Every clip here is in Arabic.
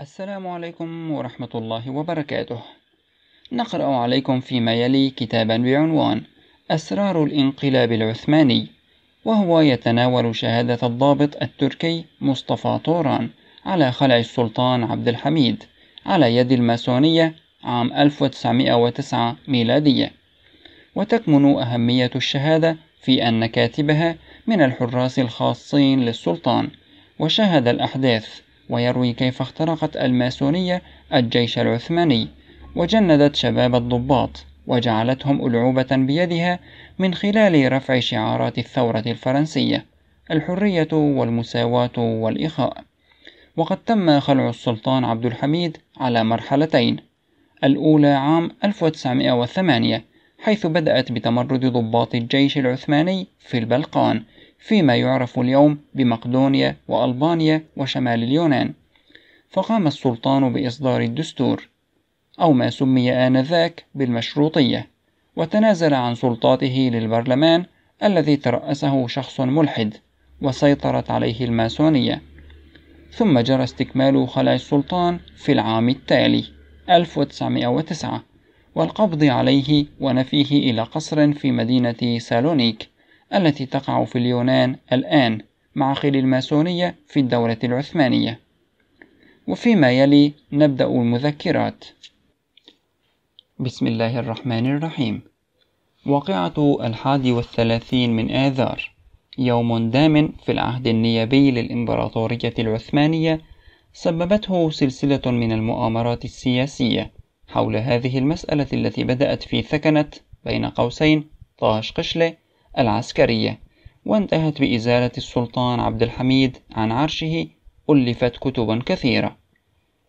السلام عليكم ورحمة الله وبركاته. نقرأ عليكم فيما يلي كتابا بعنوان أسرار الانقلاب العثماني، وهو يتناول شهادة الضابط التركي مصطفى طوران على خلع السلطان عبد الحميد على يد الماسونية عام 1909 ميلادية. وتكمن أهمية الشهادة في أن كاتبها من الحراس الخاصين للسلطان، وشاهد الأحداث ويروي كيف اخترقت الماسونية الجيش العثماني وجندت شباب الضباط وجعلتهم ألعوبة بيدها من خلال رفع شعارات الثورة الفرنسية الحرية والمساواة والإخاء. وقد تم خلع السلطان عبد الحميد على مرحلتين. الأولى عام 1908 حيث بدأت بتمرد ضباط الجيش العثماني في البلقان. فيما يعرف اليوم بمقدونيا وألبانيا وشمال اليونان. فقام السلطان بإصدار الدستور أو ما سمي آنذاك بالمشروطية وتنازل عن سلطاته للبرلمان الذي ترأسه شخص ملحد وسيطرت عليه الماسونية. ثم جرى استكمال خلع السلطان في العام التالي 1909 والقبض عليه ونفيه إلى قصر في مدينة سالونيك. التي تقع في اليونان الآن معقل الماسونية في الدولة العثمانية. وفيما يلي نبدأ المذكرات. بسم الله الرحمن الرحيم. واقعة الحادي والثلاثين من آذار. يوم دام في العهد النيابي للإمبراطورية العثمانية سببته سلسلة من المؤامرات السياسية حول هذه المسألة التي بدأت في ثكنة بين قوسين طاش قشلة العسكرية. وانتهت بإزالة السلطان عبد الحميد عن عرشه ألفت كتبا كثيرة.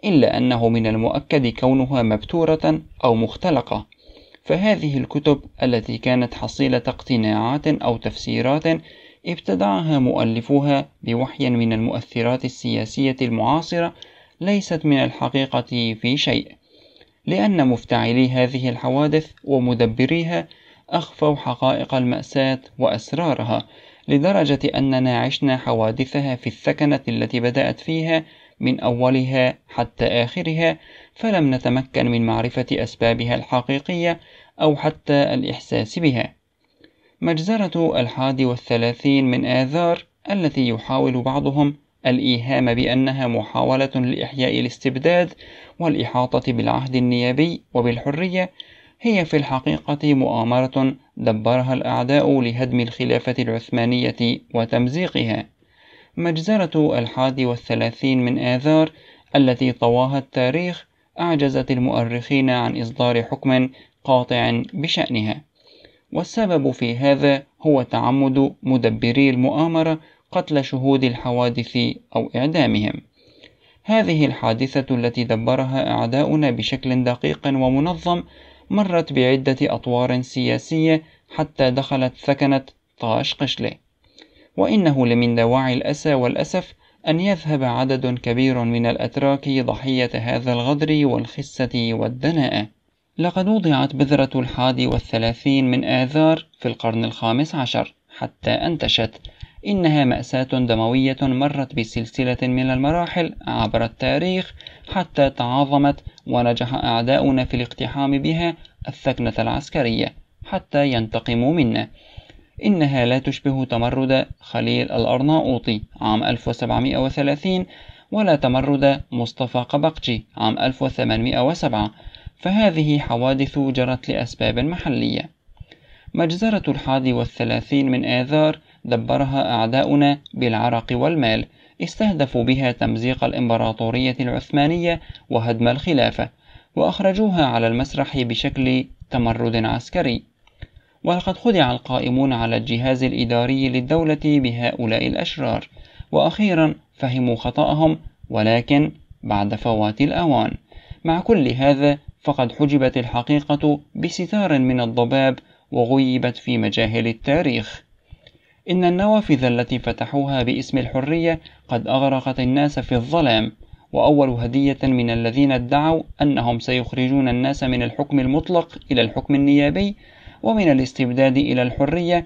إلا أنه من المؤكد كونها مبتورة أو مختلقة. فهذه الكتب التي كانت حصيلة اقتناعات أو تفسيرات ابتدعها مؤلفوها بوحي من المؤثرات السياسية المعاصرة ليست من الحقيقة في شيء. لأن مفتعلي هذه الحوادث ومدبريها أخفوا حقائق المأساة وأسرارها لدرجة أننا عشنا حوادثها في الثكنة التي بدأت فيها من أولها حتى آخرها فلم نتمكن من معرفة أسبابها الحقيقية أو حتى الإحساس بها. مجزرة الحادي والثلاثين من آذار التي يحاول بعضهم الإيهام بأنها محاولة لإحياء الاستبداد والإحاطة بالعهد النيابي وبالحرية هي في الحقيقة مؤامرة دبرها الأعداء لهدم الخلافة العثمانية وتمزيقها. مجزرة الحادي والثلاثين من آذار التي طواها التاريخ أعجزت المؤرخين عن إصدار حكم قاطع بشأنها. والسبب في هذا هو تعمد مدبري المؤامرة قتل شهود الحوادث أو إعدامهم. هذه الحادثة التي دبرها أعداؤنا بشكل دقيق ومنظم مرت بعدة أطوار سياسية حتى دخلت ثكنة طاش قشلة. وإنه لمن دواعي الأسى والأسف أن يذهب عدد كبير من الأتراك ضحية هذا الغدر والخسة والدناءة لقد وضعت بذرة الحادي والثلاثين من آذار في القرن الخامس عشر حتى أنتشت. إنها مأساة دموية مرت بسلسلة من المراحل عبر التاريخ حتى تعاظمت ونجح أعداؤنا في الاقتحام بها الثكنة العسكرية حتى ينتقموا منا إنها لا تشبه تمرد خليل الأرناؤوطي عام 1730 ولا تمرد مصطفى قبقجي عام 1807 فهذه حوادث جرت لأسباب محلية. مجزرة الحادي والثلاثين من آذار دبرها أعداؤنا بالعرق والمال استهدفوا بها تمزيق الإمبراطورية العثمانية وهدم الخلافة وأخرجوها على المسرح بشكل تمرد عسكري. ولقد خدع القائمون على الجهاز الإداري للدولة بهؤلاء الأشرار وأخيرا فهموا خطأهم ولكن بعد فوات الأوان. مع كل هذا فقد حجبت الحقيقة بستار من الضباب وغيبت في مجاهل التاريخ. إن النوافذ التي فتحوها باسم الحرية قد أغرقت الناس في الظلام وأول هدية من الذين ادعوا أنهم سيخرجون الناس من الحكم المطلق إلى الحكم النيابي ومن الاستبداد إلى الحرية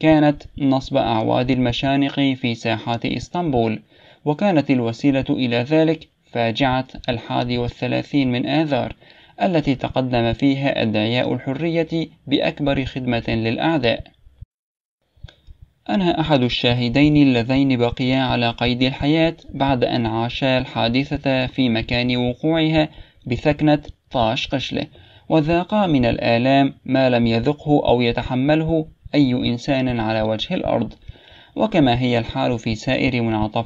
كانت نصب أعواد المشانق في ساحات إسطنبول وكانت الوسيلة إلى ذلك فاجعة الحادي والثلاثين من آذار التي تقدم فيها أدعياء الحرية بأكبر خدمة للأعداء. أنهى أحد الشاهدين اللذين بقيا على قيد الحياة بعد أن عاشا الحادثة في مكان وقوعها بثكنة طاش قشلة وذاقا من الآلام ما لم يذقه أو يتحمله أي إنسان على وجه الأرض. وكما هي الحال في سائر منعطف